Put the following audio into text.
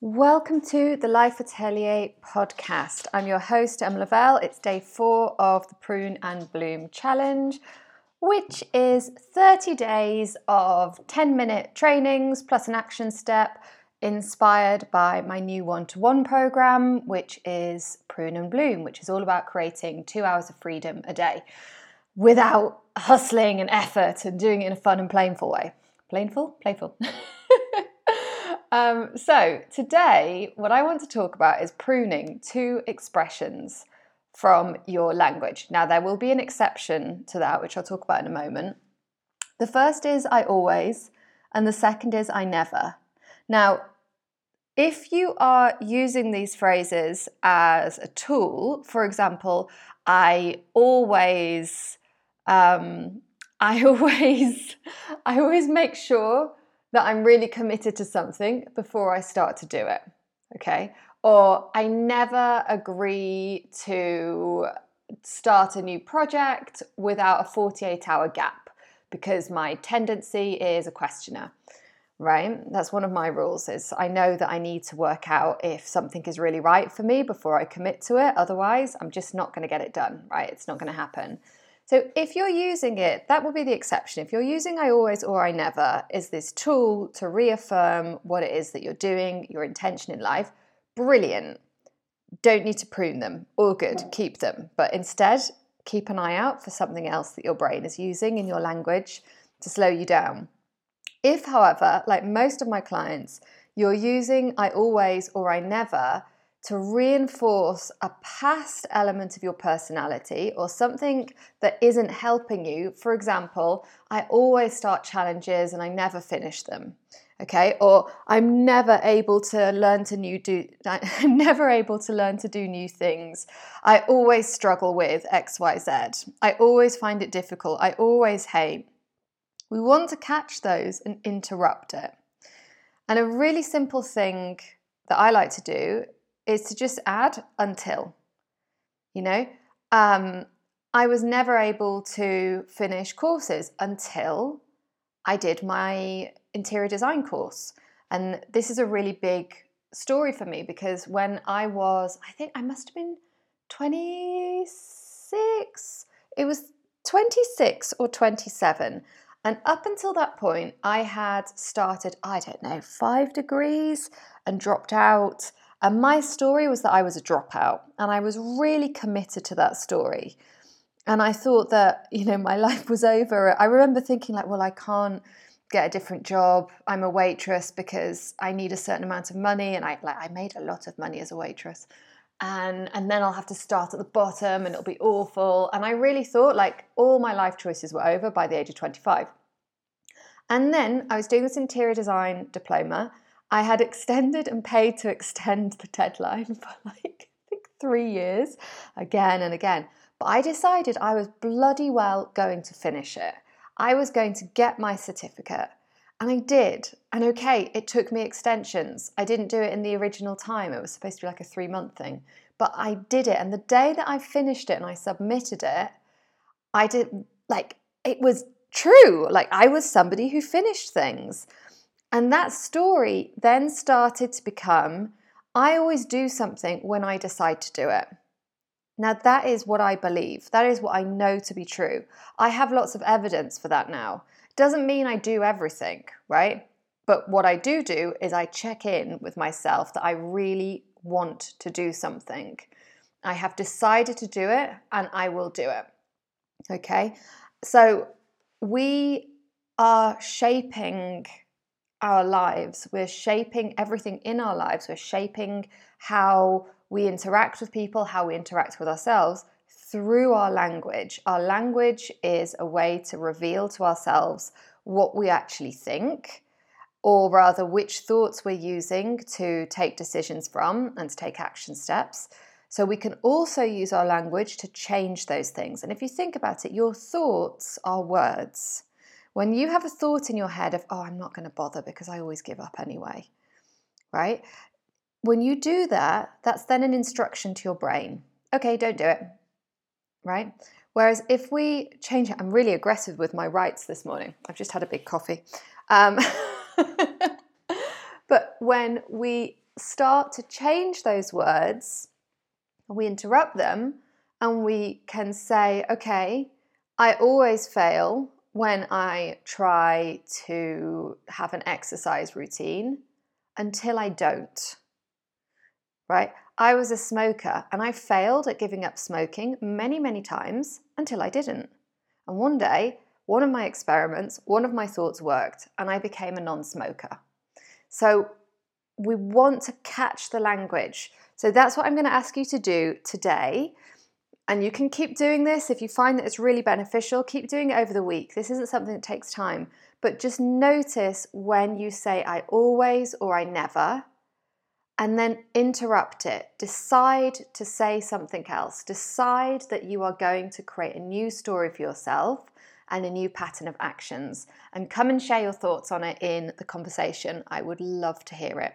Welcome to the Life Atelier podcast. I'm your host, Emma Lavelle. It's day four of the Prune and Bloom Challenge, which is 30 days of 10 minute trainings plus an action step inspired by my new one to one program, which is Prune and Bloom, which is all about creating two hours of freedom a day without hustling and effort and doing it in a fun and playful way. Playful? Playful. Um, so, today, what I want to talk about is pruning two expressions from your language. Now, there will be an exception to that, which I'll talk about in a moment. The first is I always, and the second is I never. Now, if you are using these phrases as a tool, for example, I always, um, I always, I always make sure that I'm really committed to something before I start to do it. Okay. Or I never agree to start a new project without a 48 hour gap because my tendency is a questioner right that's one of my rules is i know that i need to work out if something is really right for me before i commit to it otherwise i'm just not going to get it done right it's not going to happen so if you're using it, that will be the exception. If you're using I always or I never is this tool to reaffirm what it is that you're doing, your intention in life, brilliant. Don't need to prune them. All good. Mm. Keep them. But instead, keep an eye out for something else that your brain is using in your language to slow you down. If, however, like most of my clients, you're using I always or I never to reinforce a past element of your personality or something that isn't helping you. For example, I always start challenges and I never finish them. Okay, or I'm never able to learn to new do I'm never able to learn to do new things. I always struggle with XYZ. I always find it difficult. I always hate. We want to catch those and interrupt it. And a really simple thing that I like to do is to just add until. You know, um, I was never able to finish courses until I did my interior design course. And this is a really big story for me because when I was, I think I must have been 26, it was 26 or 27. And up until that point, I had started, I don't know, five degrees and dropped out. And my story was that I was a dropout, and I was really committed to that story. And I thought that, you know, my life was over. I remember thinking, like, well, I can't get a different job. I'm a waitress because I need a certain amount of money, and I like I made a lot of money as a waitress. And and then I'll have to start at the bottom and it'll be awful. And I really thought like all my life choices were over by the age of 25. And then I was doing this interior design diploma I had extended and paid to extend the deadline for like, I think, three years again and again. But I decided I was bloody well going to finish it. I was going to get my certificate. And I did. And okay, it took me extensions. I didn't do it in the original time. It was supposed to be like a three month thing. But I did it. And the day that I finished it and I submitted it, I did like it was true. Like I was somebody who finished things. And that story then started to become I always do something when I decide to do it. Now, that is what I believe. That is what I know to be true. I have lots of evidence for that now. Doesn't mean I do everything, right? But what I do do is I check in with myself that I really want to do something. I have decided to do it and I will do it. Okay? So we are shaping our lives. We're shaping everything in our lives. We're shaping how we interact with people, how we interact with ourselves through our language. Our language is a way to reveal to ourselves what we actually think, or rather, which thoughts we're using to take decisions from and to take action steps. So, we can also use our language to change those things. And if you think about it, your thoughts are words. When you have a thought in your head of, oh, I'm not going to bother because I always give up anyway, right? When you do that, that's then an instruction to your brain. Okay, don't do it, right? Whereas if we change it, I'm really aggressive with my rights this morning. I've just had a big coffee. Um, but when we start to change those words, we interrupt them, and we can say, okay, I always fail when I try to have an exercise routine until I don't. Right? I was a smoker and I failed at giving up smoking many, many times until I didn't. And one day, one of my experiments, one of my thoughts worked, and I became a non smoker. So we want to catch the language. So that's what I'm going to ask you to do today. And you can keep doing this if you find that it's really beneficial. Keep doing it over the week. This isn't something that takes time, but just notice when you say I always or I never, and then interrupt it. Decide to say something else. Decide that you are going to create a new story for yourself and a new pattern of actions. And come and share your thoughts on it in the conversation. I would love to hear it.